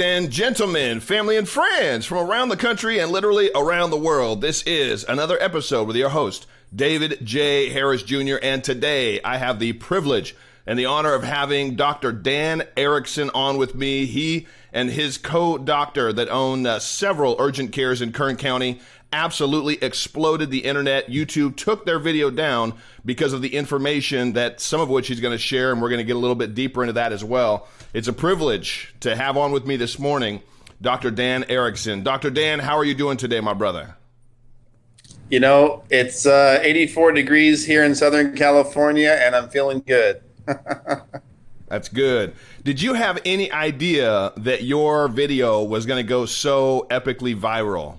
And gentlemen, family and friends from around the country and literally around the world, this is another episode with your host, David J. Harris Jr. And today I have the privilege and the honor of having Dr. Dan Erickson on with me. He and his co doctor that own uh, several urgent cares in Kern County absolutely exploded the internet. YouTube took their video down because of the information that some of which he's going to share, and we're going to get a little bit deeper into that as well. It's a privilege to have on with me this morning Dr. Dan Erickson. Dr. Dan, how are you doing today, my brother? You know, it's uh, 84 degrees here in Southern California, and I'm feeling good. That's good. Did you have any idea that your video was going to go so epically viral?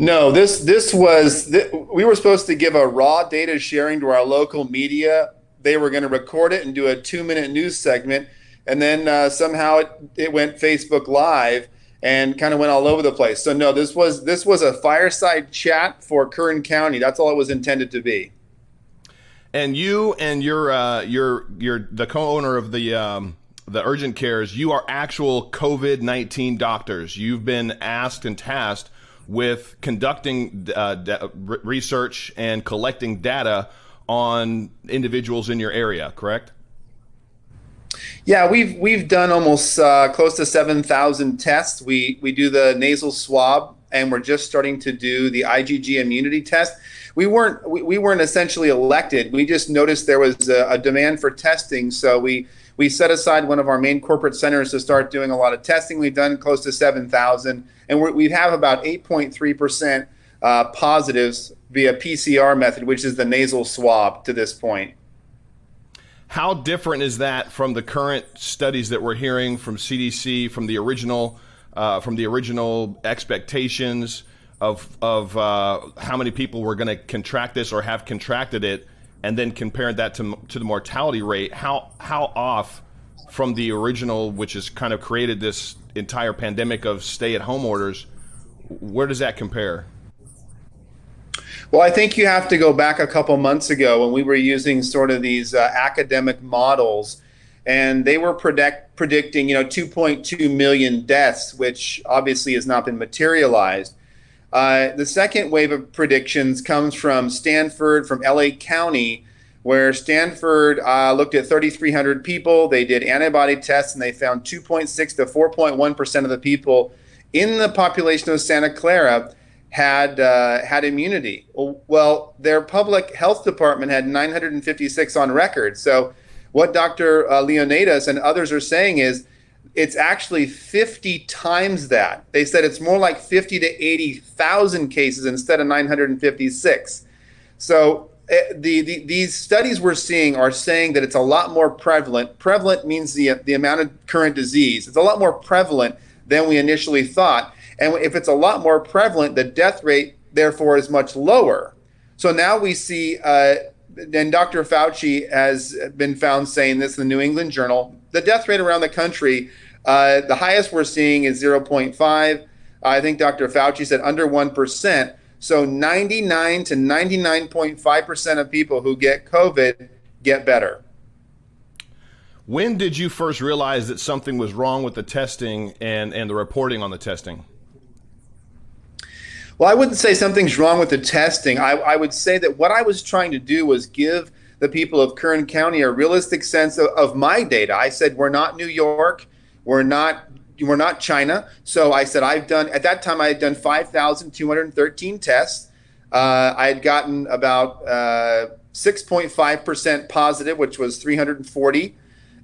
No, this this was th- we were supposed to give a raw data sharing to our local media. They were going to record it and do a two minute news segment, and then uh, somehow it, it went Facebook Live and kind of went all over the place. So no, this was this was a fireside chat for Kern County. That's all it was intended to be. And you and your uh, your your the co-owner of the um, the urgent cares, you are actual COVID nineteen doctors. You've been asked and tasked with conducting uh, research and collecting data on individuals in your area, correct? Yeah, we've we've done almost uh, close to seven thousand tests. We we do the nasal swab, and we're just starting to do the IgG immunity test. We weren't we, we weren't essentially elected. We just noticed there was a, a demand for testing, so we we set aside one of our main corporate centers to start doing a lot of testing. We've done close to 7,000, and we have about 8.3% uh, positives via PCR method, which is the nasal swab to this point. How different is that from the current studies that we're hearing from CDC, from the original, uh, from the original expectations of of uh, how many people were going to contract this or have contracted it? And then compared that to to the mortality rate, how how off from the original, which has kind of created this entire pandemic of stay-at-home orders, where does that compare? Well, I think you have to go back a couple months ago when we were using sort of these uh, academic models, and they were predict, predicting, you know, 2.2 million deaths, which obviously has not been materialized. Uh, the second wave of predictions comes from Stanford, from LA County, where Stanford uh, looked at 3,300 people. They did antibody tests and they found 2.6 to 4.1% of the people in the population of Santa Clara had uh, had immunity. Well, their public health department had 956 on record. So, what Dr. Uh, Ioannidis and others are saying is it's actually 50 times that. They said it's more like 50 to 80,000 cases instead of 956. So uh, the, the, these studies we're seeing are saying that it's a lot more prevalent. Prevalent means the, the amount of current disease. It's a lot more prevalent than we initially thought. And if it's a lot more prevalent, the death rate, therefore, is much lower. So now we see, uh, and Dr. Fauci has been found saying this in the New England Journal the death rate around the country, uh, the highest we're seeing is 0.5. I think Dr. Fauci said under 1%. So 99 to 99.5% of people who get COVID get better. When did you first realize that something was wrong with the testing and, and the reporting on the testing? Well, I wouldn't say something's wrong with the testing. I, I would say that what I was trying to do was give the people of Kern County a realistic sense of, of my data. I said, we're not New York, we're not we're not China. So I said I've done at that time I had done 5,213 tests. Uh, I had gotten about uh, 6.5% positive, which was 340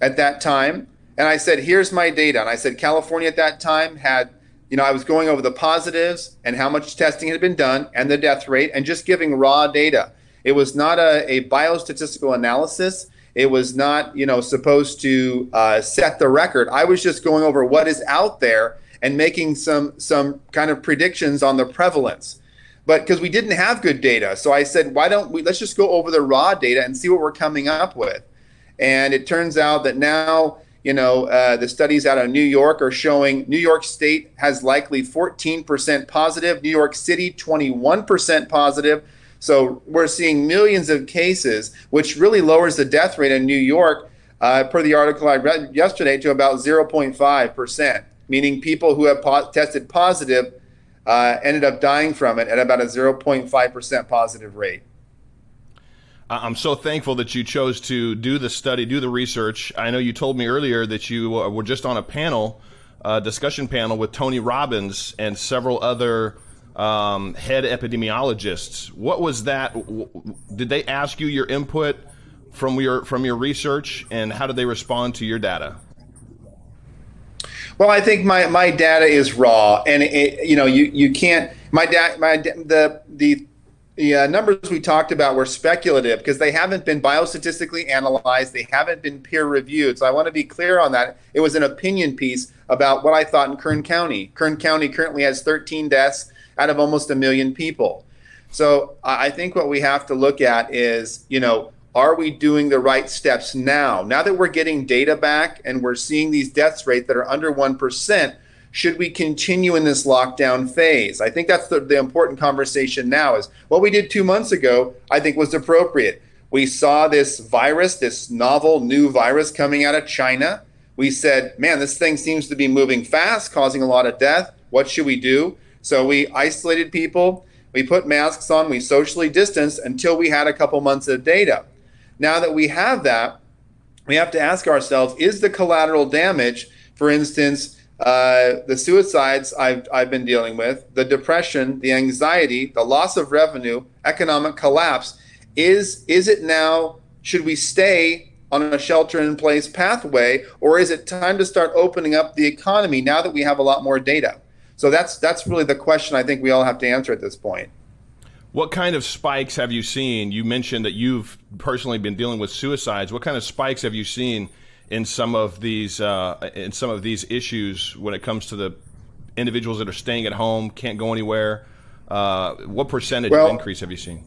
at that time. And I said, here's my data. And I said California at that time had, you know, I was going over the positives and how much testing had been done and the death rate and just giving raw data. It was not a, a biostatistical analysis. It was not, you know, supposed to uh, set the record. I was just going over what is out there and making some some kind of predictions on the prevalence. But because we didn't have good data, so I said, why don't we? Let's just go over the raw data and see what we're coming up with. And it turns out that now, you know, uh, the studies out of New York are showing New York State has likely 14% positive, New York City 21% positive. So we're seeing millions of cases, which really lowers the death rate in New York uh, per the article I read yesterday, to about 0.5%, meaning people who have po- tested positive uh, ended up dying from it at about a 0.5% positive rate. I'm so thankful that you chose to do the study, do the research. I know you told me earlier that you uh, were just on a panel, uh, discussion panel with Tony Robbins and several other um, head epidemiologists. What was that? Did they ask you your input from your from your research, and how did they respond to your data? Well, I think my, my data is raw, and it, you know you you can't my data my the the the uh, numbers we talked about were speculative because they haven't been biostatistically analyzed. They haven't been peer reviewed. So I want to be clear on that. It was an opinion piece about what I thought in Kern County. Kern County currently has 13 deaths out of almost a million people. So I think what we have to look at is, you know, are we doing the right steps now? Now that we're getting data back and we're seeing these deaths rate that are under 1%, should we continue in this lockdown phase? I think that's the, the important conversation now is what we did two months ago, I think was appropriate. We saw this virus, this novel new virus coming out of China. We said, man, this thing seems to be moving fast, causing a lot of death. What should we do? So we isolated people, we put masks on, we socially distanced until we had a couple months of data. Now that we have that, we have to ask ourselves is the collateral damage, for instance, uh, the suicides I've, I've been dealing with, the depression, the anxiety, the loss of revenue, economic collapse. Is, is it now, should we stay on a shelter in place pathway, or is it time to start opening up the economy now that we have a lot more data? So that's, that's really the question I think we all have to answer at this point. What kind of spikes have you seen? You mentioned that you've personally been dealing with suicides. What kind of spikes have you seen in some of these uh, in some of these issues when it comes to the individuals that are staying at home, can't go anywhere? Uh, what percentage well, of increase have you seen?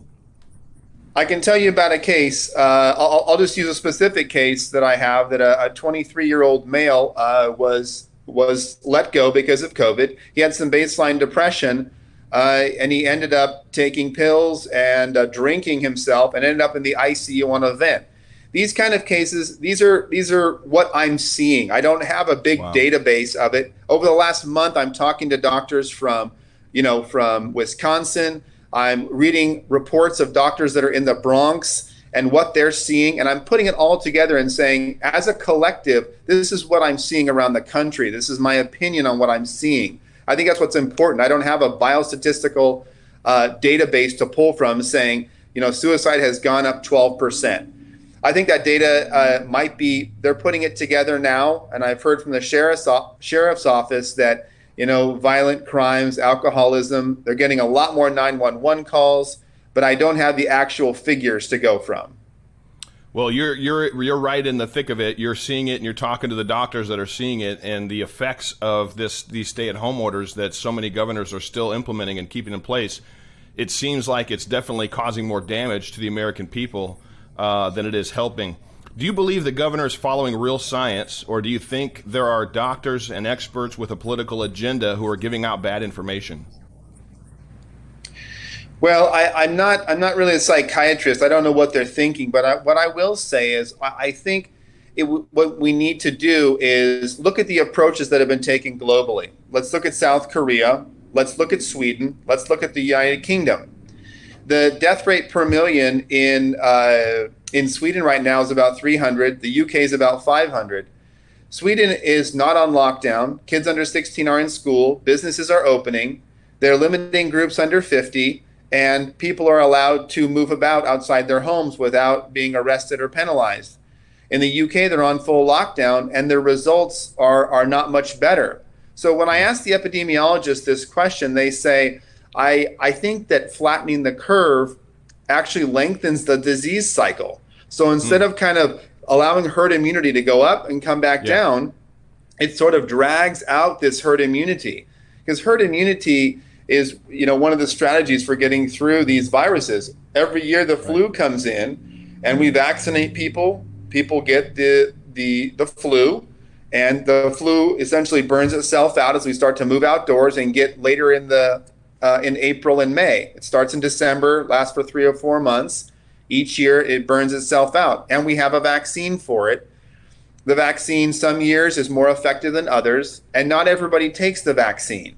I can tell you about a case. Uh, I'll, I'll, just use a specific case that I have that a 23 year old male uh, was was let go because of COVID. He had some baseline depression. Uh, and he ended up taking pills and uh, drinking himself and ended up in the ICU on a vent these kind of cases these are these are what i'm seeing. I don't have a big wow. database of it. Over the last month i'm talking to doctors from you know from wisconsin. I'm reading reports of doctors that are in the bronx and what they're seeing and i'm putting it all together and saying as a collective this is what i'm seeing around the country. This is my opinion on what i'm seeing. I think that's what's important. I don't have a biostatistical uh, database to pull from saying you know suicide has gone up 12% I think that data uh, might be they're putting it together now, and I've heard from the sheriff's sheriff's office that you know violent crimes, alcoholism, they're getting a lot more 911 calls, but I don't have the actual figures to go from. Well, you're you're you're right in the thick of it. You're seeing it, and you're talking to the doctors that are seeing it, and the effects of this these stay-at-home orders that so many governors are still implementing and keeping in place. It seems like it's definitely causing more damage to the American people uh, than it is helping. Do you believe the governor is following real science, or do you think there are doctors and experts with a political agenda who are giving out bad information? Well, I, am not. I'm not really a psychiatrist. I don't know what they're thinking, but I, what I will say is, I think it, what we need to do is look at the approaches that have been taken globally. Let's look at South Korea. Let's look at Sweden. Let's look at the United Kingdom the death rate per million in uh, in Sweden right now is about 300. The UK is about 500. Sweden is not on lockdown. Kids under 16 are in school. Businesses are opening. They're limiting groups under 50, and people are allowed to move about outside their homes without being arrested or penalized. In the UK, they're on full lockdown, and their results are, are not much better. So when I ask the epidemiologists this question, they say, I, I think that flattening the curve actually lengthens the disease cycle. So instead mm. of kind of allowing herd immunity to go up and come back yeah. down, it sort of drags out this herd immunity. Because herd immunity is, you know, one of the strategies for getting through these viruses. Every year the right. flu comes in and we vaccinate people, people get the the the flu and the flu essentially burns itself out as we start to move outdoors and get later in the uh, in April and May. It starts in December, lasts for three or four months. Each year, it burns itself out, and we have a vaccine for it. the vaccine some years is more effective than others, and not everybody takes the vaccine.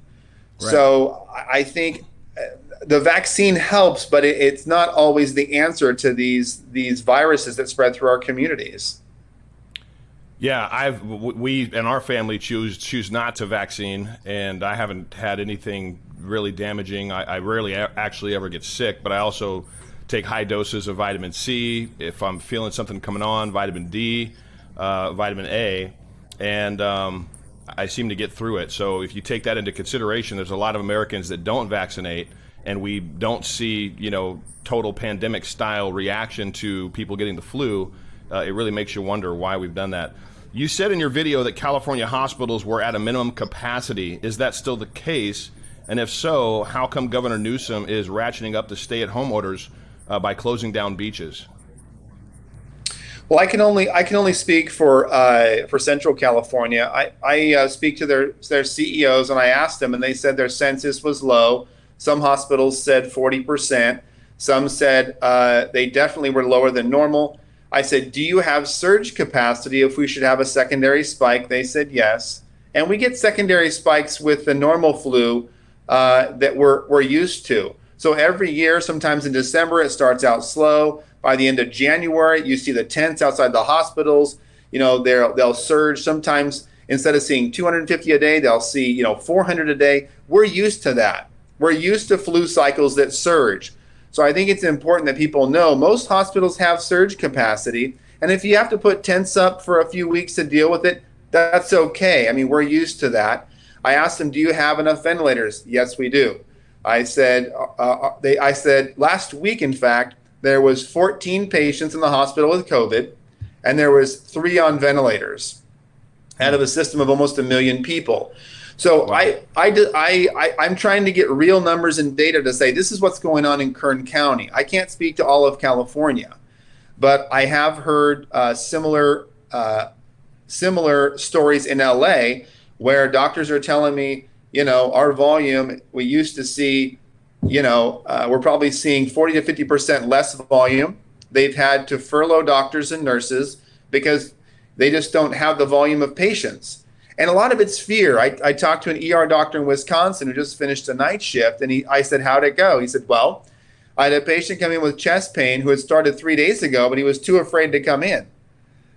Right. So I think uh, the vaccine helps, but it, it's not always the answer to these these viruses that spread through our communities. Yeah, I've we and our family choose choose not to vaccine, and I haven't had anything really damaging. I, I rarely actually ever get sick, but I also take high doses of vitamin C if I'm feeling something coming on, vitamin D, uh, vitamin A, and um, I seem to get through it. So if you take that into consideration, there's a lot of Americans that don't vaccinate, and we don't see you know total pandemic style reaction to people getting the flu. Uh, it really makes you wonder why we've done that. You said in your video that California hospitals were at a minimum capacity. Is that still the case? And if so, how come Governor Newsom is ratcheting up the stay at home orders uh, by closing down beaches? Well, I can only I can only speak for uh, for Central California. I I uh, speak to their their CEOs and I asked them, and they said their census was low. Some hospitals said forty percent. Some said uh, they definitely were lower than normal. I said, Do you have surge capacity if we should have a secondary spike? They said yes. And we get secondary spikes with the normal flu uh, that we're, we're used to. So every year, sometimes in December, it starts out slow. By the end of January, you see the tents outside the hospitals. You know, they'll, they'll surge. Sometimes instead of seeing 250 a day, they'll see, you know, 400 a day. We're used to that. We're used to flu cycles that surge. So I think it's important that people know most hospitals have surge capacity. And if you have to put tents up for a few weeks to deal with it, that's okay. I mean, we're used to that. I asked them, "Do you have enough ventilators?" Yes, we do. I said, uh, uh they, I said last week, in fact, there was 14 patients in the hospital with COVID, and there was three on ventilators out of a system of almost a million people. So wow. I, I, I, I, I'm trying to get real numbers and data to say this is what's going on in Kern County. I can't speak to all of California, but I have heard uh, similar, uh, similar stories in LA where doctors are telling me, you know, our volume, we used to see, you know, uh, we're probably seeing 40 to 50% less volume. They've had to furlough doctors and nurses because they just don't have the volume of patients. And a lot of it's fear. I, I talked to an ER doctor in Wisconsin who just finished a night shift, and he, I said, How'd it go? He said, Well, I had a patient come in with chest pain who had started three days ago, but he was too afraid to come in.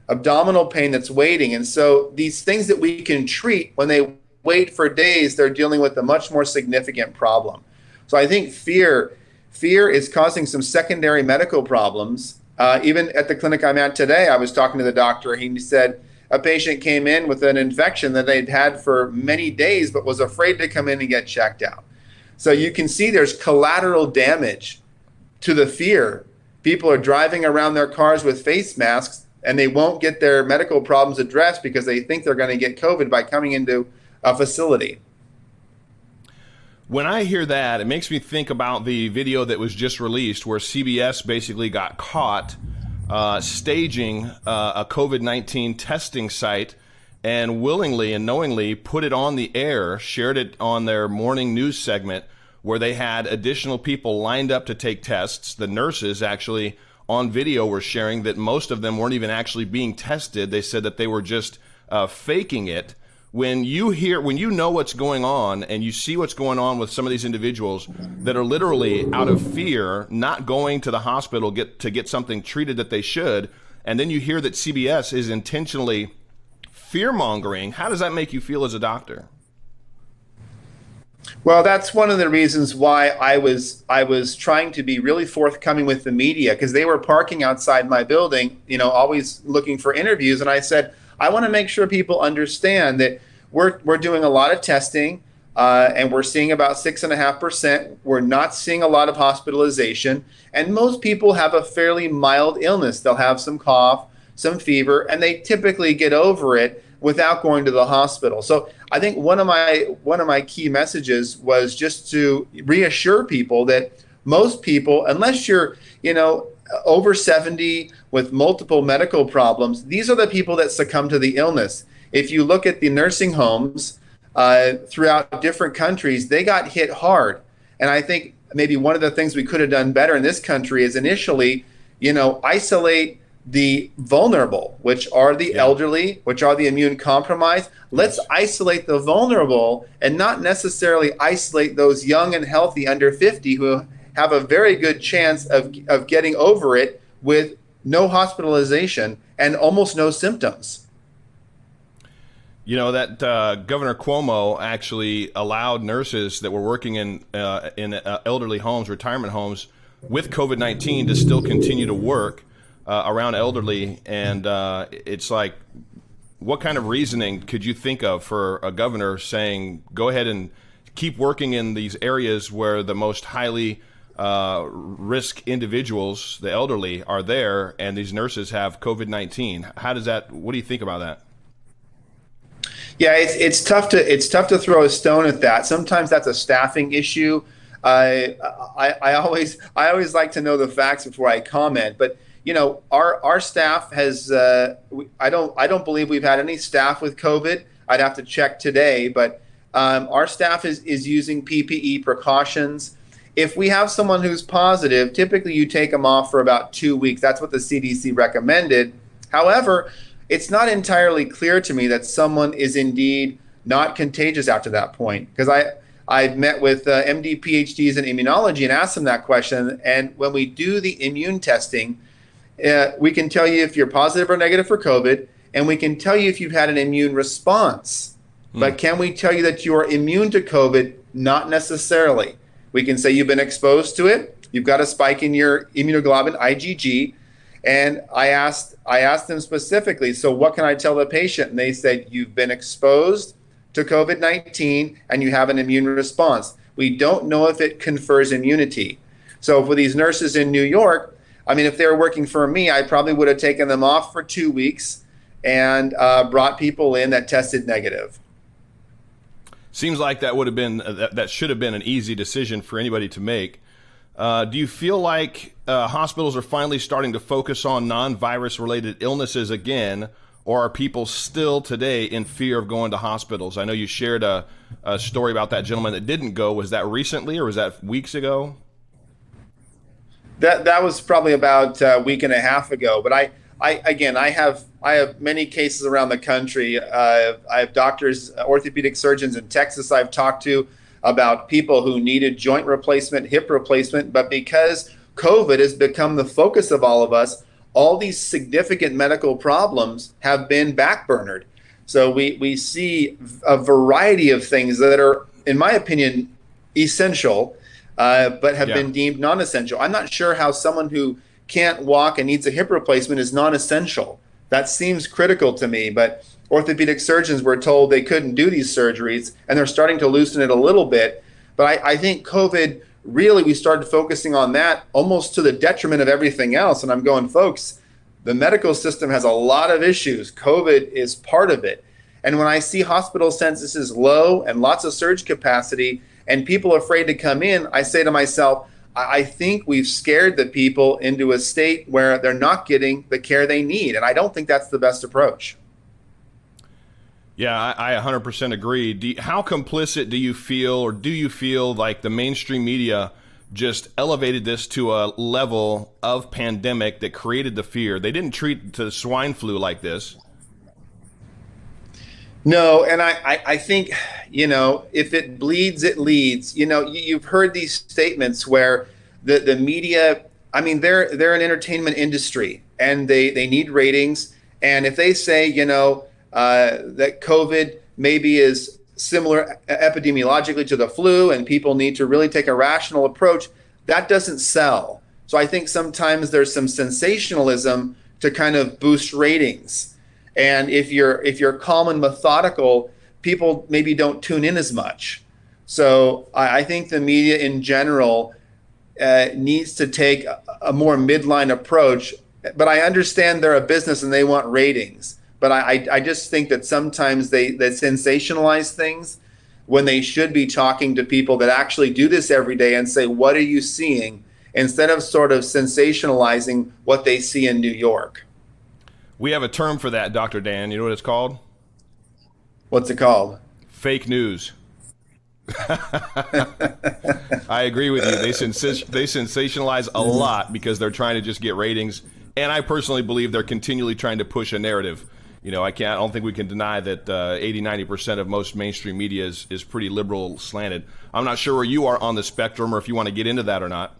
Abdominal pain that's waiting. And so these things that we can treat when they wait for days, they're dealing with a much more significant problem. So I think fear fear is causing some secondary medical problems. Uh, even at the clinic I'm at today, I was talking to the doctor. He said, a patient came in with an infection that they'd had for many days but was afraid to come in and get checked out. So you can see there's collateral damage to the fear. People are driving around their cars with face masks and they won't get their medical problems addressed because they think they're going to get COVID by coming into a facility. When I hear that, it makes me think about the video that was just released where CBS basically got caught uh, staging uh, a COVID 19 testing site and willingly and knowingly put it on the air, shared it on their morning news segment where they had additional people lined up to take tests. The nurses actually on video were sharing that most of them weren't even actually being tested. They said that they were just uh, faking it when you hear when you know what's going on and you see what's going on with some of these individuals that are literally out of fear not going to the hospital get to get something treated that they should and then you hear that CBS is intentionally fear mongering how does that make you feel as a doctor well that's one of the reasons why I was I was trying to be really forthcoming with the media because they were parking outside my building you know always looking for interviews and I said I want to make sure people understand that we're, we're doing a lot of testing uh, and we're seeing about six and a half percent. We're not seeing a lot of hospitalization, and most people have a fairly mild illness. They'll have some cough, some fever, and they typically get over it without going to the hospital. So I think one of my one of my key messages was just to reassure people that most people, unless you're you know over 70 with multiple medical problems, these are the people that succumb to the illness. If you look at the nursing homes uh, throughout different countries, they got hit hard. And I think maybe one of the things we could have done better in this country is initially, you know, isolate the vulnerable, which are the yeah. elderly, which are the immune compromised. Let's yes. isolate the vulnerable and not necessarily isolate those young and healthy under 50 who have a very good chance of, of getting over it with no hospitalization and almost no symptoms. You know that uh, Governor Cuomo actually allowed nurses that were working in uh, in uh, elderly homes, retirement homes, with COVID nineteen to still continue to work uh, around elderly, and uh, it's like, what kind of reasoning could you think of for a governor saying, go ahead and keep working in these areas where the most highly uh, risk individuals, the elderly, are there, and these nurses have COVID nineteen. How does that? What do you think about that? Yeah, it's it's tough to it's tough to throw a stone at that. Sometimes that's a staffing issue. I, I I always I always like to know the facts before I comment, but you know our our staff has uh, I don't I don't believe we've had any staff with COVID. I'd have to check today, but um, our staff is is using PPE precautions if we have someone who's positive, typically you take them off for about two weeks. That's what the CDC recommended. However, it's not entirely clear to me that someone is indeed not contagious after that point because I I've met with uh, MD PhDs in immunology and asked them that question. And when we do the immune testing, uh, we can tell you if you're positive or negative for COVID, and we can tell you if you've had an immune response. Mm. But can we tell you that you are immune to COVID? Not necessarily. We can say you've been exposed to it. You've got a spike in your immunoglobulin IgG. And I asked I asked them specifically, so what can I tell the patient? And they said, you've been exposed to COVID 19 and you have an immune response. We don't know if it confers immunity. So for these nurses in New York, I mean, if they were working for me, I probably would have taken them off for two weeks and uh, brought people in that tested negative. Seems like that would have been uh, that, that should have been an easy decision for anybody to make. Uh, do you feel like uh, hospitals are finally starting to focus on non-virus related illnesses again, or are people still today in fear of going to hospitals? I know you shared a, a story about that gentleman that didn't go. Was that recently, or was that weeks ago? That that was probably about a week and a half ago. But I I again, I have I have many cases around the country. Uh, I have doctors, orthopedic surgeons in Texas. I've talked to about people who needed joint replacement, hip replacement, but because COVID has become the focus of all of us, all these significant medical problems have been backburnered. So we we see a variety of things that are, in my opinion, essential, uh, but have yeah. been deemed non-essential. I'm not sure how someone who can't walk and needs a hip replacement is non-essential. That seems critical to me, but orthopedic surgeons were told they couldn't do these surgeries, and they're starting to loosen it a little bit. But I, I think COVID really we started focusing on that almost to the detriment of everything else. And I'm going, folks, the medical system has a lot of issues. COVID is part of it. And when I see hospital censuses low and lots of surge capacity and people afraid to come in, I say to myself, I think we've scared the people into a state where they're not getting the care they need. And I don't think that's the best approach. Yeah, I, I 100% agree. You, how complicit do you feel, or do you feel like the mainstream media just elevated this to a level of pandemic that created the fear? They didn't treat the swine flu like this. No, and I, I, I, think, you know, if it bleeds, it leads. You know, you, have heard these statements where the, the media, I mean, they're they're an entertainment industry and they, they need ratings. And if they say, you know, uh, that COVID maybe is similar epidemiologically to the flu and people need to really take a rational approach, that doesn't sell. So I think sometimes there's some sensationalism to kind of boost ratings and if you're if you're calm and methodical, people maybe don't tune in as much. So I, I think the media in general uh, needs to take a, a, more midline approach. But I understand they're a business and they want ratings. But I, I, I just think that sometimes they, they sensationalize things when they should be talking to people that actually do this every day and say, What are you seeing? instead of sort of sensationalizing what they see in New York. We have a term for that, Dr. Dan. You know what it's called? What's it called? Fake news. I agree with you. They, sens- they sensationalize a lot because they're trying to just get ratings and I personally believe they're continually trying to push a narrative. You know, I can't. I don't think we can deny that uh, 80, 90 percent of most mainstream media is is pretty liberal slanted. I'm not sure where you are on the spectrum, or if you want to get into that or not.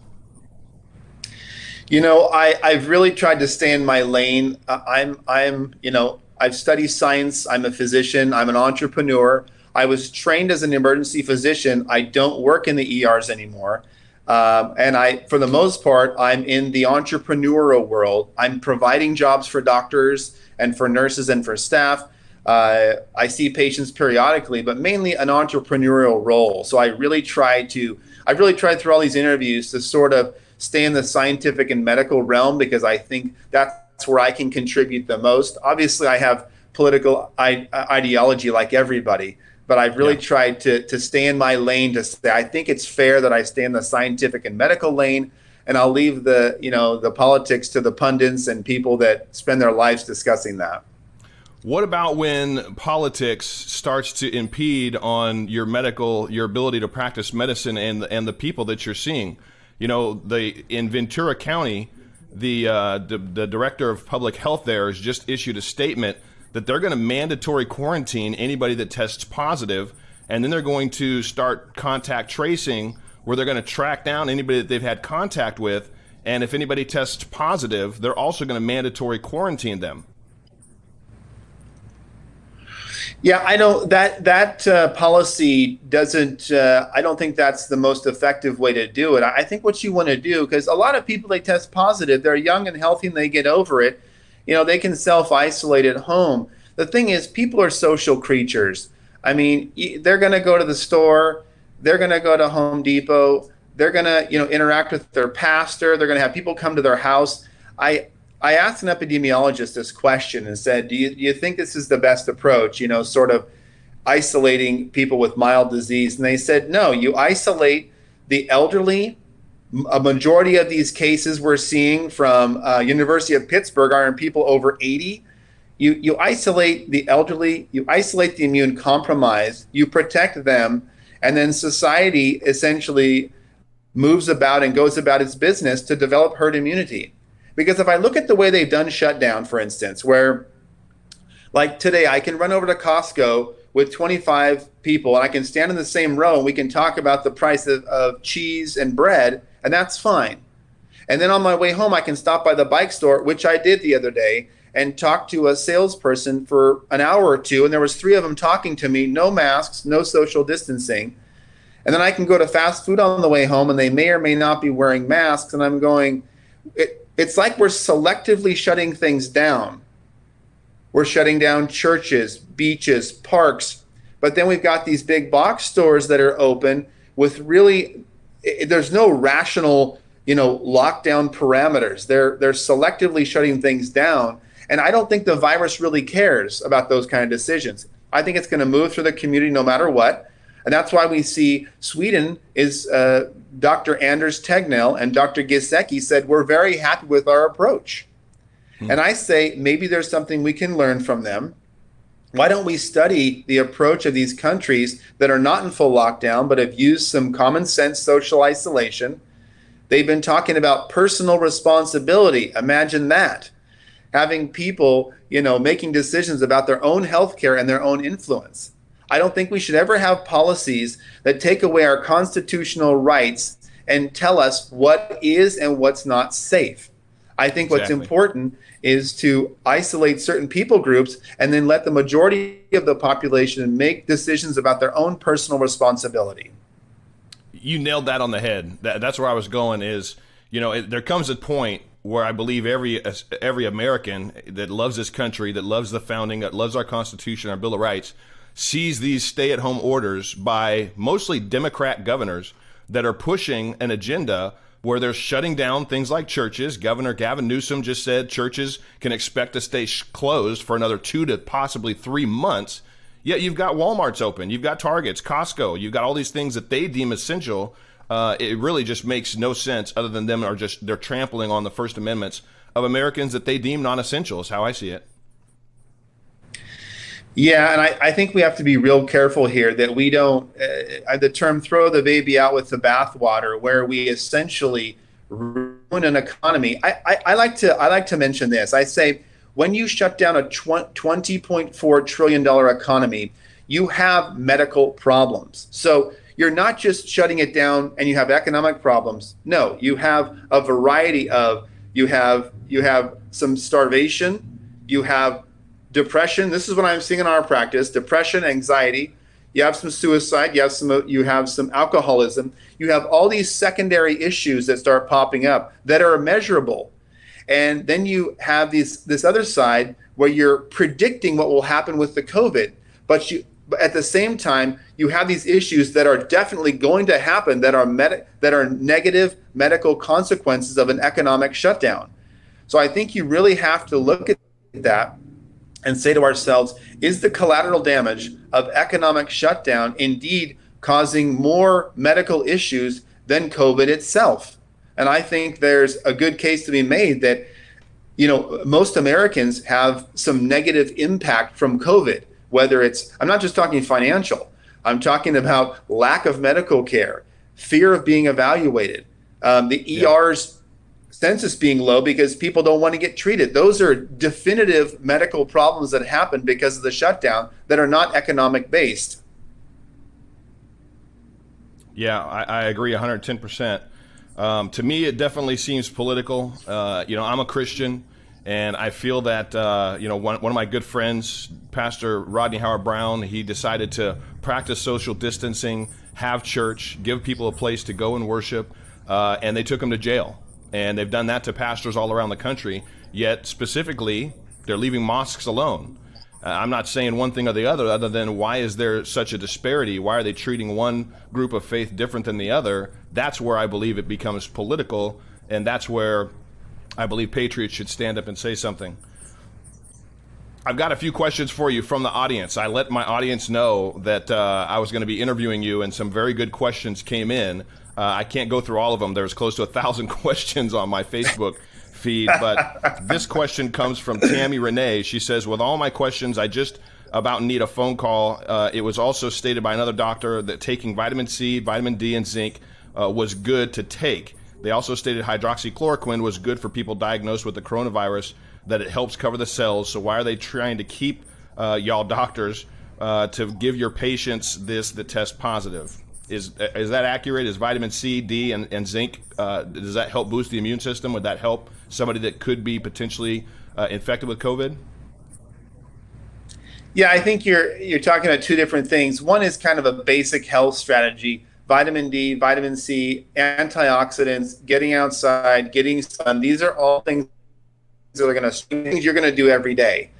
You know, I, I've really tried to stay in my lane. I'm, I'm, you know, I've studied science. I'm a physician. I'm an entrepreneur. I was trained as an emergency physician. I don't work in the ERs anymore. Um, and I, for the most part, I'm in the entrepreneurial world. I'm providing jobs for doctors and for nurses and for staff. Uh, I see patients periodically, but mainly an entrepreneurial role. So I really try to, I've really tried through all these interviews to sort of stay in the scientific and medical realm because I think that's where I can contribute the most. Obviously, I have political ideology like everybody, but I've really yeah. tried to, to stay in my lane to say I think it's fair that I stay in the scientific and medical lane and I'll leave the you know the politics to the pundits and people that spend their lives discussing that. What about when politics starts to impede on your medical your ability to practice medicine and and the people that you're seeing? You know, the in Ventura County, the, uh, the, the director of public health there has just issued a statement that they're going to mandatory quarantine anybody that tests positive, and then they're going to start contact tracing, where they're going to track down anybody that they've had contact with, and if anybody tests positive, they're also going to mandatory quarantine them. Yeah, I know that that uh, policy doesn't. Uh, I don't think that's the most effective way to do it. I think what you want to do, because a lot of people they test positive, they're young and healthy, and they get over it. You know, they can self isolate at home. The thing is, people are social creatures. I mean, they're going to go to the store, they're going to go to Home Depot, they're going to you know interact with their pastor, they're going to have people come to their house. I I asked an epidemiologist this question and said, do you, do you think this is the best approach, you know, sort of isolating people with mild disease? And they said, no, you isolate the elderly. A majority of these cases we're seeing from uh, University of Pittsburgh are in people over 80. You, you isolate the elderly, you isolate the immune compromised, you protect them, and then society essentially moves about and goes about its business to develop herd immunity. Because if I look at the way they've done shutdown, for instance, where like today I can run over to Costco with 25 people and I can stand in the same row and we can talk about the price of, of cheese and bread, and that's fine. And then on my way home, I can stop by the bike store, which I did the other day, and talk to a salesperson for an hour or two. And there was three of them talking to me, no masks, no social distancing. And then I can go to fast food on the way home, and they may or may not be wearing masks. And I'm going, it, it's like we're selectively shutting things down. We're shutting down churches, beaches, parks, but then we've got these big box stores that are open with really there's no rational, you know, lockdown parameters. They're they're selectively shutting things down, and I don't think the virus really cares about those kind of decisions. I think it's going to move through the community no matter what. And that's why we see Sweden is uh, Dr. Anders Tegnell and Dr. Giesecke said, We're very happy with our approach. Hmm. And I say, maybe there's something we can learn from them. Why don't we study the approach of these countries that are not in full lockdown, but have used some common sense social isolation? They've been talking about personal responsibility. Imagine that. Having people, you know, making decisions about their own health care and their own influence. I don't think we should ever have policies that take away our constitutional rights and tell us what is and what's not safe. I think exactly. what's important is to isolate certain people groups and then let the majority of the population make decisions about their own personal responsibility. You nailed that on the head. That, that's where I was going. Is you know it, there comes a point where I believe every every American that loves this country, that loves the founding, that loves our Constitution, our Bill of Rights, sees these stay at home orders by mostly Democrat governors that are pushing an agenda where they're shutting down things like churches. Governor Gavin Newsom just said churches can expect to stay closed for another two to possibly three months. Yet you've got Walmart's open, you've got Targets, Costco, you've got all these things that they deem essential. Uh, it really just makes no sense other than them are just they're trampling on the First Amendments of Americans that they deem non-essential. Is how I see it. Yeah, and I, I think we have to be real careful here that we don't, uh, the term throw the baby out with the bathwater, where we essentially ruin an economy, I, I, I, like to I like to mention this. I say when you shut down a twenty point four trillion dollar economy, you have medical problems. So you're not just shutting it down and you have economic problems. No, you have a variety of you have you have some starvation, you have depression. This is what I'm seeing in our practice: depression, anxiety. You have some suicide. You have some. You have some alcoholism. You have all these secondary issues that start popping up that are measurable, and then you have these this other side where you're predicting what will happen with the COVID, but you but at the same time you have these issues that are definitely going to happen that are med- that are negative medical consequences of an economic shutdown. So I think you really have to look at that and say to ourselves, is the collateral damage of economic shutdown indeed causing more medical issues than COVID itself? And I think there's a good case to be made that you know most Americans have some negative impact from COVID whether it's, I'm not just talking financial, I'm talking about lack of medical care, fear of being evaluated, um, the yeah. ER's census being low because people don't want to get treated. Those are definitive medical problems that happen because of the shutdown that are not economic based. Yeah, I, I agree 110%. Um, to me, it definitely seems political. Uh, you know, I'm a Christian. And I feel that, uh, you know, one, one of my good friends, Pastor Rodney Howard-Browne, he decided to practice social distancing, have church, give people a place to go and worship, uh, and they took him to jail. And they've done that to pastors all around the country. Yet, specifically, they're leaving mosques alone. Uh, I'm not saying one thing or the other, other than why is there such a disparity? Why are they treating one group of faith different than the other? That's where I believe it becomes political, and that's where I believe Patriots should stand up and say something. I've got a few questions for you from the audience. I let my audience know that uh, I was going to be interviewing you, and some very good questions came in. Uh, I can't go through all of them. There's close to a thousand questions on my Facebook feed, but this question comes from Tammy Renee. She says, "With all my questions, I just about need a phone call. Uh, it was also stated by another doctor that taking vitamin C, vitamin D, and zinc uh, was good to take." They also stated hydroxychloroquine was good for people diagnosed with the coronavirus, that it helps cover the cells. So why are they trying to keep uh, y'all doctors uh, to give your patients this that test positive? Is is that accurate? Is vitamin C, D, and, and zinc uh, does that help boost the immune system? Would that help somebody that could be potentially uh, infected with COVID? Yeah, I think you're you're talking about two different things. One is kind of a basic health strategy vitamin D, vitamin C, antioxidants, getting outside, getting sun. These are all things that are going to things you're going to do every day.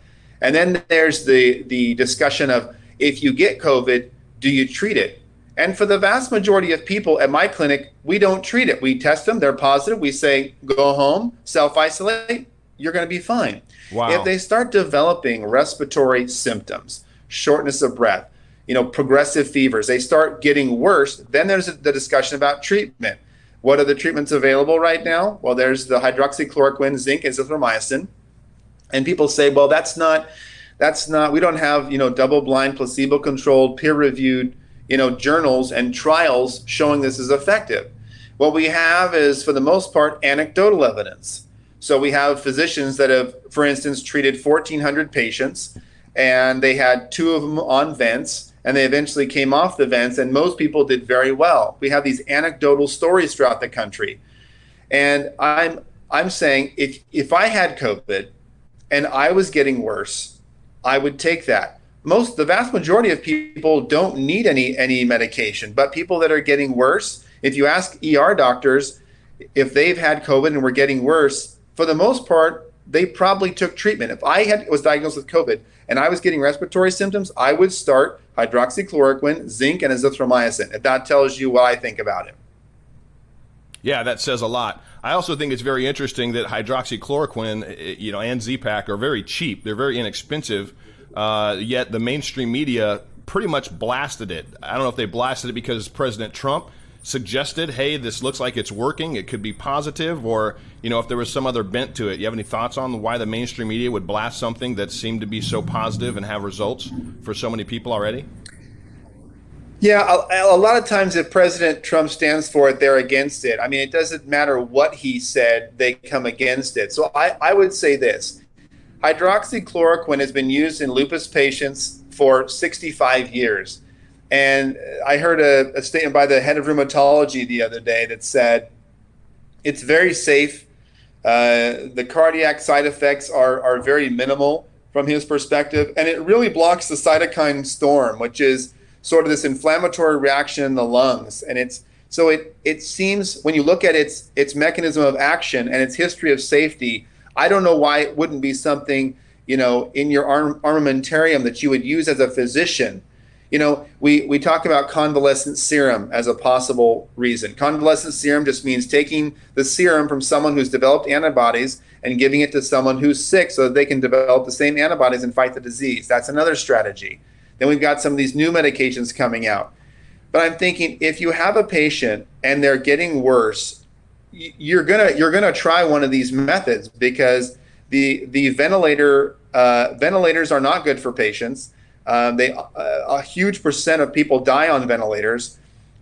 And then there's the the discussion of if you get COVID, do you treat it? And for the vast majority of people at my clinic, we don't treat it. We test them, they're positive. We say, go home, self isolate, you're going to be fine. Wow. If they start developing respiratory symptoms, shortness of breath, you know, progressive fevers, they start getting worse, then there's the discussion about treatment. What are the treatments available right now? Well, there's the hydroxychloroquine, zinc, azithromycin. And people say, well, that's not, that's not, we don't have, you know, double blind, placebo controlled, peer reviewed, you know, journals and trials showing this is effective. What we have is, for the most part, anecdotal evidence. So we have physicians that have, for instance, treated 1,400 patients and they had two of them on vents and they eventually came off the vents and most people did very well we have these anecdotal stories throughout the country and i'm i'm saying if if i had covid and i was getting worse i would take that most the vast majority of people don't need any any medication but people that are getting worse if you ask er doctors if they've had covid and were getting worse for the most part they probably took treatment if i had was diagnosed with covid and i was getting respiratory symptoms i would start hydroxychloroquine, zinc, and azithromycin. If that tells you what I think about it. Yeah, that says a lot. I also think it's very interesting that hydroxychloroquine, eh, you know, and Z-Pak are very cheap. They're very inexpensive. Uh, yet the mainstream media pretty much blasted it. I don't know if they blasted it because President Trump suggested, hey, this looks like it's working, it could be positive, or you know, if there was some other bent to it. You have any thoughts on why the mainstream media would blast something that seemed to be so positive and have results for so many people already? Yeah, a, a, lot of times if President Trump stands for it, they're against it. I mean, it doesn't matter what he said, they come against it. So I, I would say this hydroxychloroquine has been used in lupus patients for 65 years. And I heard a, a statement by the head of rheumatology the other day that said it's very safe. Uh, the cardiac side effects are, are very minimal from his perspective, and it really blocks the cytokine storm, which is sort of this inflammatory reaction in the lungs. And it's so it it seems when you look at its its mechanism of action and its history of safety, I don't know why it wouldn't be something you know in your arm, armamentarium that you would use as a physician. You know, we we talk about convalescent serum as a possible reason. Convalescent serum just means taking the serum from someone who's developed antibodies and giving it to someone who's sick so that they can develop the same antibodies and fight the disease. That's another strategy. Then we've got some of these new medications coming out. But I'm thinking if you have a patient and they're getting worse, you're gonna you're gonna try one of these methods because the the ventilator uh, ventilators are not good for patients. Um, they uh, a huge percent of people die on ventilators,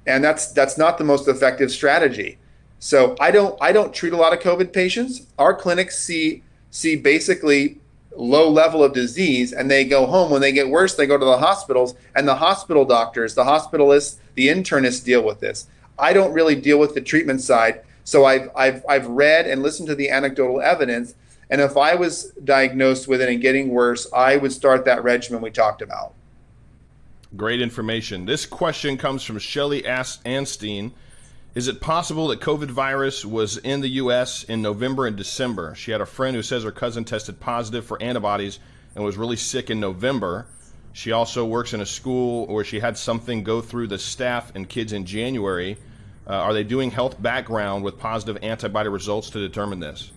and that's that's not the most effective strategy. So I don't I don't treat a lot of COVID patients. Our clinics see see basically low level of disease and they go home. When they get worse, they go to the hospitals, and the hospital doctors, the hospitalists, the internists deal with this. I don't really deal with the treatment side. So I've, I've, I've read and listened to the anecdotal evidence. And if I was diagnosed with it and getting worse, I would start that regimen we talked about. Great information. This question comes from Shelly Anstein. Is it possible that COVID virus was in the U.S. in November and December? She had a friend who says her cousin tested positive for antibodies and was really sick in November. She also works in a school where she had something go through the staff and kids in January. Uh, are they doing health background with positive antibody results to determine this?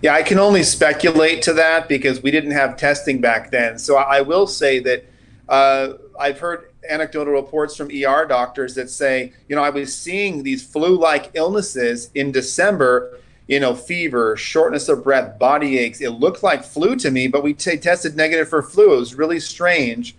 Yeah, I can only speculate to that because we didn't have testing back then. So I will say that uh, I've heard anecdotal reports from ER doctors that say, you know, I was seeing these flu-like illnesses in December, you know, fever, shortness of breath, body aches. It looked like flu to me, but we t- tested negative for flu. It was really strange.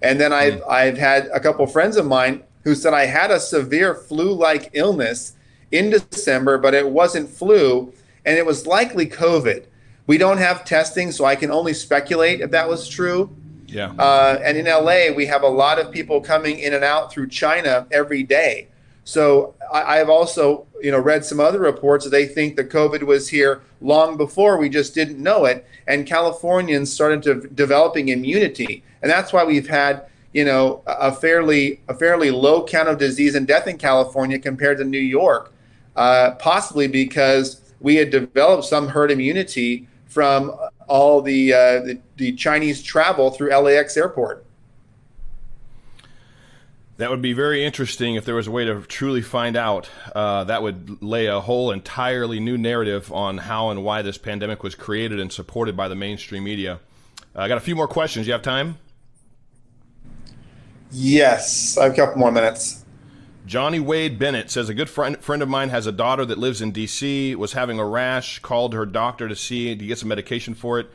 And then I've mm. I've had a couple friends of mine who said I had a severe flu-like illness in December, but it wasn't flu, and it was likely COVID. We don't have testing, so I can only speculate if that was true. Yeah. Uh, and in LA, we have a lot of people coming in and out through China every day. So I, have also, you know, read some other reports that they think the COVID was here long before we just didn't know it, and Californians started to developing immunity, and that's why we've had, you know, a fairly a fairly low count of disease and death in California compared to New York, uh, possibly because we had developed some herd immunity from all the, uh, the, the Chinese travel through LAX airport. That would be very interesting if there was a way to truly find out. Uh, that would lay a whole entirely new narrative on how and why this pandemic was created and supported by the mainstream media. I got a few more questions. You have time? Yes, I have a couple more minutes. Johnny Wade Bennett says a good friend friend of mine has a daughter that lives in D.C. was having a rash. Called her doctor to see to get some medication for it.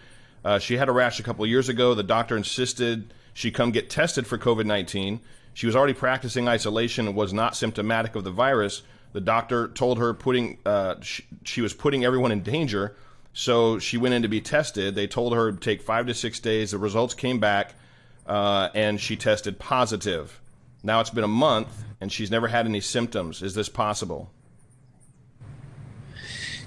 Uh, she had a rash a couple years ago. The doctor insisted she come get tested for COVID nineteen. She was already practicing isolation and was not symptomatic of the virus. The doctor told her putting uh, she, she was putting everyone in danger, so she went in to be tested. They told her to take five to six days. The results came back, uh, and she tested positive. Now it's been a month and she's never had any symptoms. Is this possible?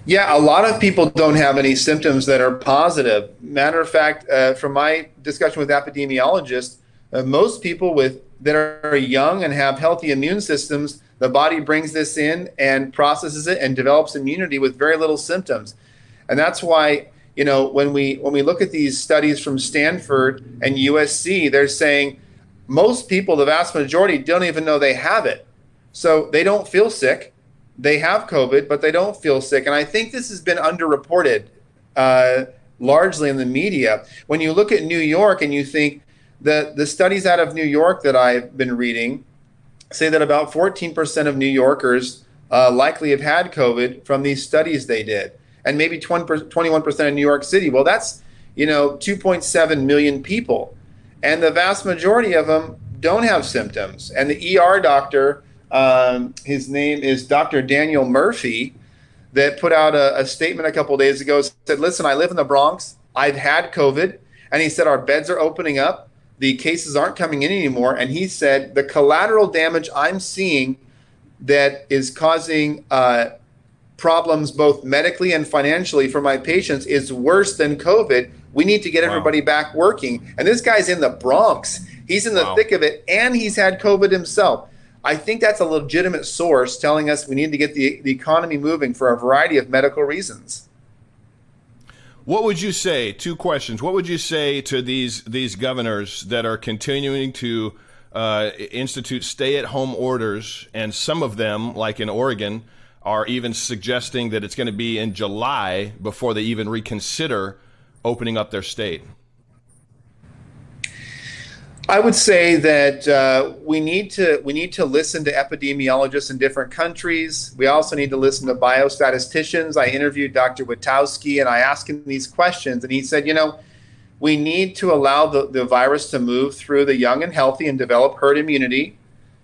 Yeah, a lot of people don't have any symptoms that are positive. Matter of fact, uh, from my discussion with epidemiologists, uh, most people with that are young and have healthy immune systems, the body brings this in and processes it and develops immunity with very little symptoms. And that's why, you know, when we when we look at these studies from Stanford and USC, they're saying most people, the vast majority, don't even know they have it. So they don't feel sick. They have COVID, but they don't feel sick. And I think this has been underreported uh, largely in the media. When you look at New York and you think that the studies out of New York that I've been reading say that about 14% of New Yorkers uh, likely have had COVID from these studies they did, and maybe 20, 21% in New York City. Well, that's you know 2.7 million people and the vast majority of them don't have symptoms. And the ER doctor, um, his name is Dr. Daniel Murphy, that put out a, a statement a couple days ago. Said, "Listen, I live in the Bronx. I've had COVID, and he said our beds are opening up. The cases aren't coming in anymore. And he said the collateral damage I'm seeing that is causing." Uh, problems both medically and financially for my patients is worse than COVID. We need to get wow. everybody back working. And this guy's in the Bronx. He's in the wow. thick of it and he's had COVID himself. I think that's a legitimate source telling us we need to get the, the economy moving for a variety of medical reasons. What would you say? Two questions. What would you say to these these governors that are continuing to uh, institute stay-at-home orders, and some of them, like in Oregon, are even suggesting that it's going to be in July before they even reconsider opening up their state? I would say that uh, we need to we need to listen to epidemiologists in different countries. We also need to listen to biostatisticians. I interviewed Dr. Wittkowski and I asked him these questions, and he said, you know, we need to allow the, the virus to move through the young and healthy and develop herd immunity.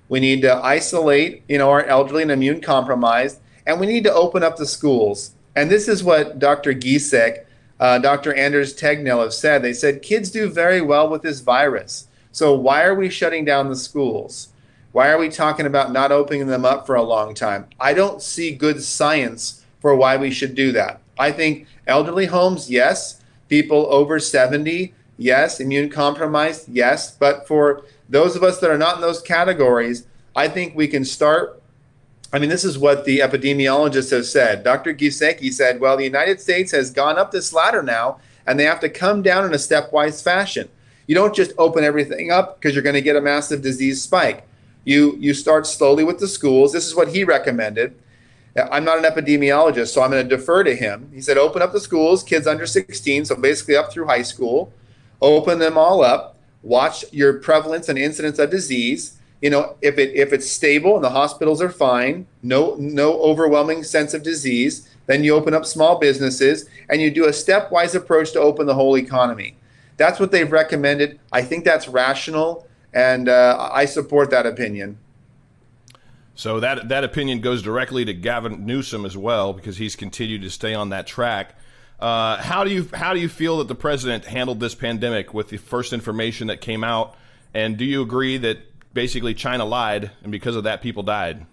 We need to isolate, you know, our elderly and immune compromised, and we need to open up the schools. And this is what Dr. Giesecke, uh, Dr. Anders Tegnell have said. They said kids do very well with this virus. So why are we shutting down the schools? Why are we talking about not opening them up for a long time? I don't see good science for why we should do that. I think elderly homes, yes. People over 70, yes. Immune compromised, yes. But for those of us that are not in those categories, I think we can start I mean, this is what the epidemiologists have said. Dr. Giesecke said, well, the United States has gone up this ladder now, and they have to come down in a stepwise fashion. You don't just open everything up because you're going to get a massive disease spike. You, you start slowly with the schools. This is what he recommended. I'm not an epidemiologist, so I'm going to defer to him. He said, open up the schools, kids under 16, so basically up through high school, open them all up, watch your prevalence and incidence of disease you know, if it if it's stable and the hospitals are fine, no no overwhelming sense of disease, then you open up small businesses and you do a stepwise approach to open the whole economy. That's what they've recommended. I think that's rational, and uh, I support that opinion. So that that opinion goes directly to Gavin Newsom as well because he's continued to stay on that track. Uh, how do you how do you feel that the president handled this pandemic with the first information that came out? And do you agree that basically China lied, and because of that, people died.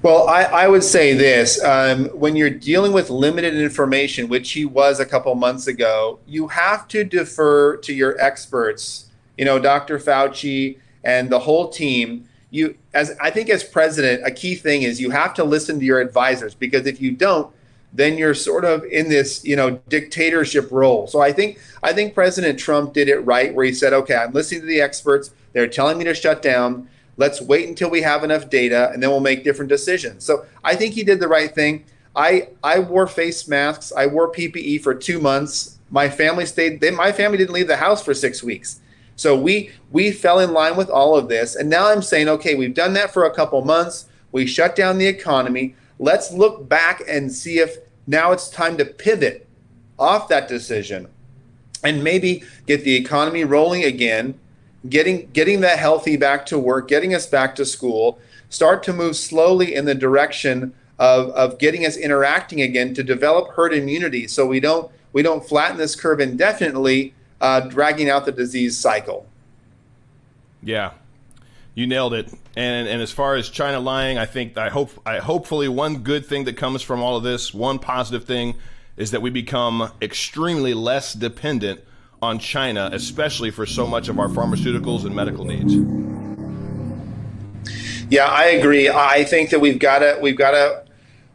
Well, I, I would say this um, when you're dealing with limited information, which he was a couple months ago, you have to defer to your experts, you know, Dr. Fauci and the whole team. You, as I think, as president, a key thing is you have to listen to your advisors because if you don't, then you're sort of in this, you know, dictatorship role. So I think I think President Trump did it right where he said, "Okay, I'm listening to the experts. They're telling me to shut down. Let's wait until we have enough data and then we'll make different decisions." So I think he did the right thing. I I wore face masks. I wore PPE for 2 months. My family stayed they, my family didn't leave the house for 6 weeks. So we we fell in line with all of this and now I'm saying, "Okay, we've done that for a couple months. We shut down the economy." Let's look back and see if now it's time to pivot off that decision and maybe get the economy rolling again, getting getting that healthy back to work, getting us back to school, start to move slowly in the direction of, of getting us interacting again to develop herd immunity so we don't we don't flatten this curve indefinitely, uh, dragging out the disease cycle. Yeah, you nailed it. And and as far as China lying, I think I hope I hopefully one good thing that comes from all of this, one positive thing, is that we become extremely less dependent on China, especially for so much of our pharmaceuticals and medical needs. Yeah, I agree. I think that we've got to we've got to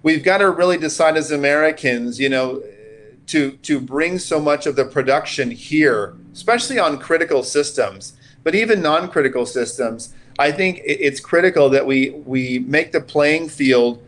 we've got to really decide as Americans, you know, to to bring so much of the production here, especially on critical systems, but even non-critical systems I think it's critical that we we make the playing field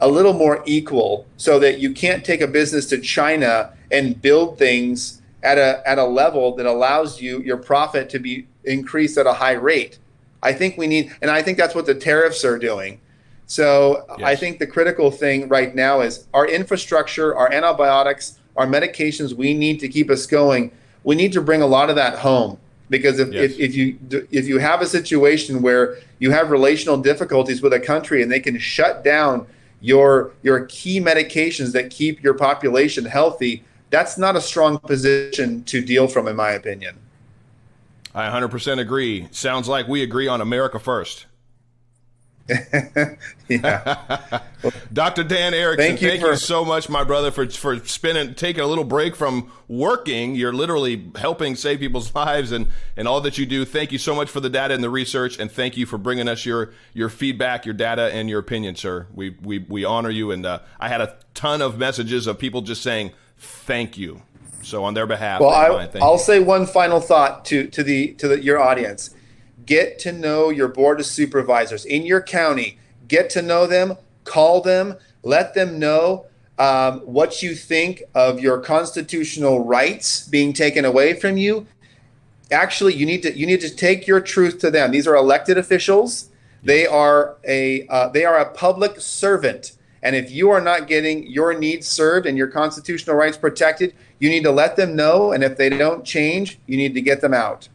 a little more equal, so that you can't take a business to China and build things at a at a level that allows you your profit to be increased at a high rate. I think we need, and I think that's what the tariffs are doing. So yes. I think the critical thing right now is our infrastructure, our antibiotics, our medications we need to keep us going. We need to bring a lot of that home because if, yes. if, if you if you have a situation where you have relational difficulties with a country and they can shut down your your key medications that keep your population healthy that's not a strong position to deal from in my opinion. I 100% agree. Sounds like we agree on america first yeah. Dr. Dan Erickson, thank you, thank for, you so much, my brother, for for spending taking a little break from working. You're literally helping save people's lives and and all that you do. Thank you so much for the data and the research, and thank you for bringing us your your feedback, your data, and your opinion, sir. We we we honor you, and uh, I had a ton of messages of people just saying thank you. So on their behalf, well, I, will say one final thought to to the to the, your audience Get to know your board of supervisors in your county. Get to know them, call them, let them know um, what you think of your constitutional rights being taken away from you. Actually, you need to you need to take your truth to them. These are elected officials. They are a uh, they are a public servant. And if you are not getting your needs served and your constitutional rights protected, you need to let them know. And if they don't change, you need to get them out.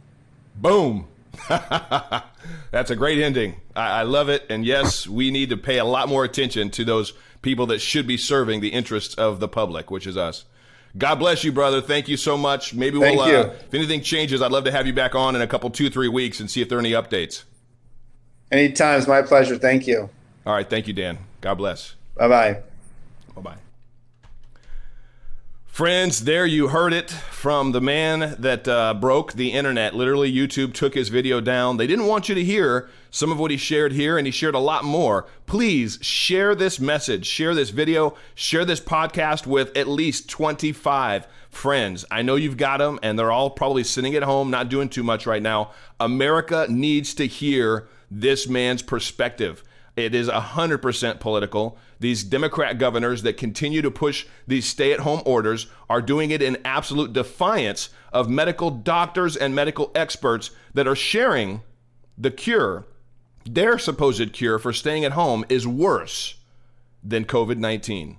Boom. That's a great ending. I, I, love it. And yes, we need to pay a lot more attention to those people that should be serving the interests of the public, which is us. God bless you, brother. Thank you so much. Maybe we'll, uh, if anything changes, I'd love to have you back on in a couple, two, three weeks and see if there are any updates. Anytime. It's my pleasure. Thank you. All right. Thank you, Dan. God bless. Bye bye. Bye bye. Friends, there you heard it from the man that uh, broke the internet. Literally, YouTube took his video down. They didn't want you to hear some of what he shared here, and he shared a lot more. Please share this message, share this video, share this podcast with at least 25 friends. I know you've got them, and they're all probably sitting at home, not doing too much right now. America needs to hear this man's perspective. It is 100% political. These Democrat governors that continue to push these stay at home orders are doing it in absolute defiance of medical doctors and medical experts that are sharing the cure. Their supposed cure for staying at home is worse than COVID 19.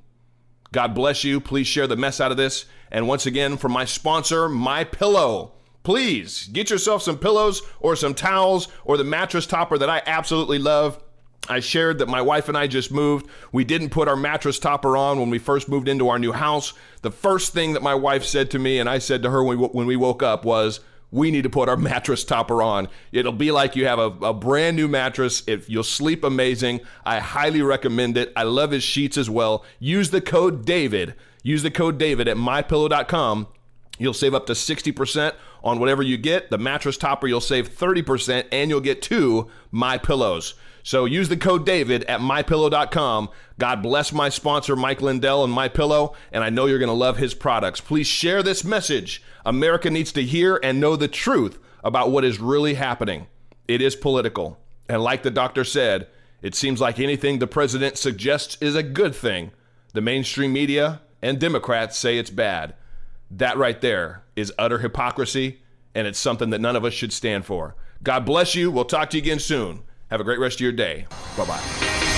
God bless you. Please share the mess out of this. And once again, for my sponsor, My Pillow. Please get yourself some pillows or some towels or the mattress topper that I absolutely love. I shared that my wife and I just moved. We didn't put our mattress topper on when we first moved into our new house. The first thing that my wife said to me, and I said to her when we, when we woke up, was, we need to put our mattress topper on. It'll be like you have a, a brand new mattress. If you'll sleep amazing, I highly recommend it. I love his sheets as well. Use the code David. Use the code David at mypillow.com. You'll save up to 60% on whatever you get. The mattress topper, you'll save 30%, and you'll get two My Pillows. So use the code David at mypillow.com. God bless my sponsor, Mike Lindell and My Pillow, and I know you're going to love his products. Please share this message. America needs to hear and know the truth about what is really happening. It is political. And like the doctor said, it seems like anything the president suggests is a good thing. The mainstream media and Democrats say it's bad. That right there is utter hypocrisy, and it's something that none of us should stand for. God bless you. We'll talk to you again soon. Have a great rest of your day. Bye bye.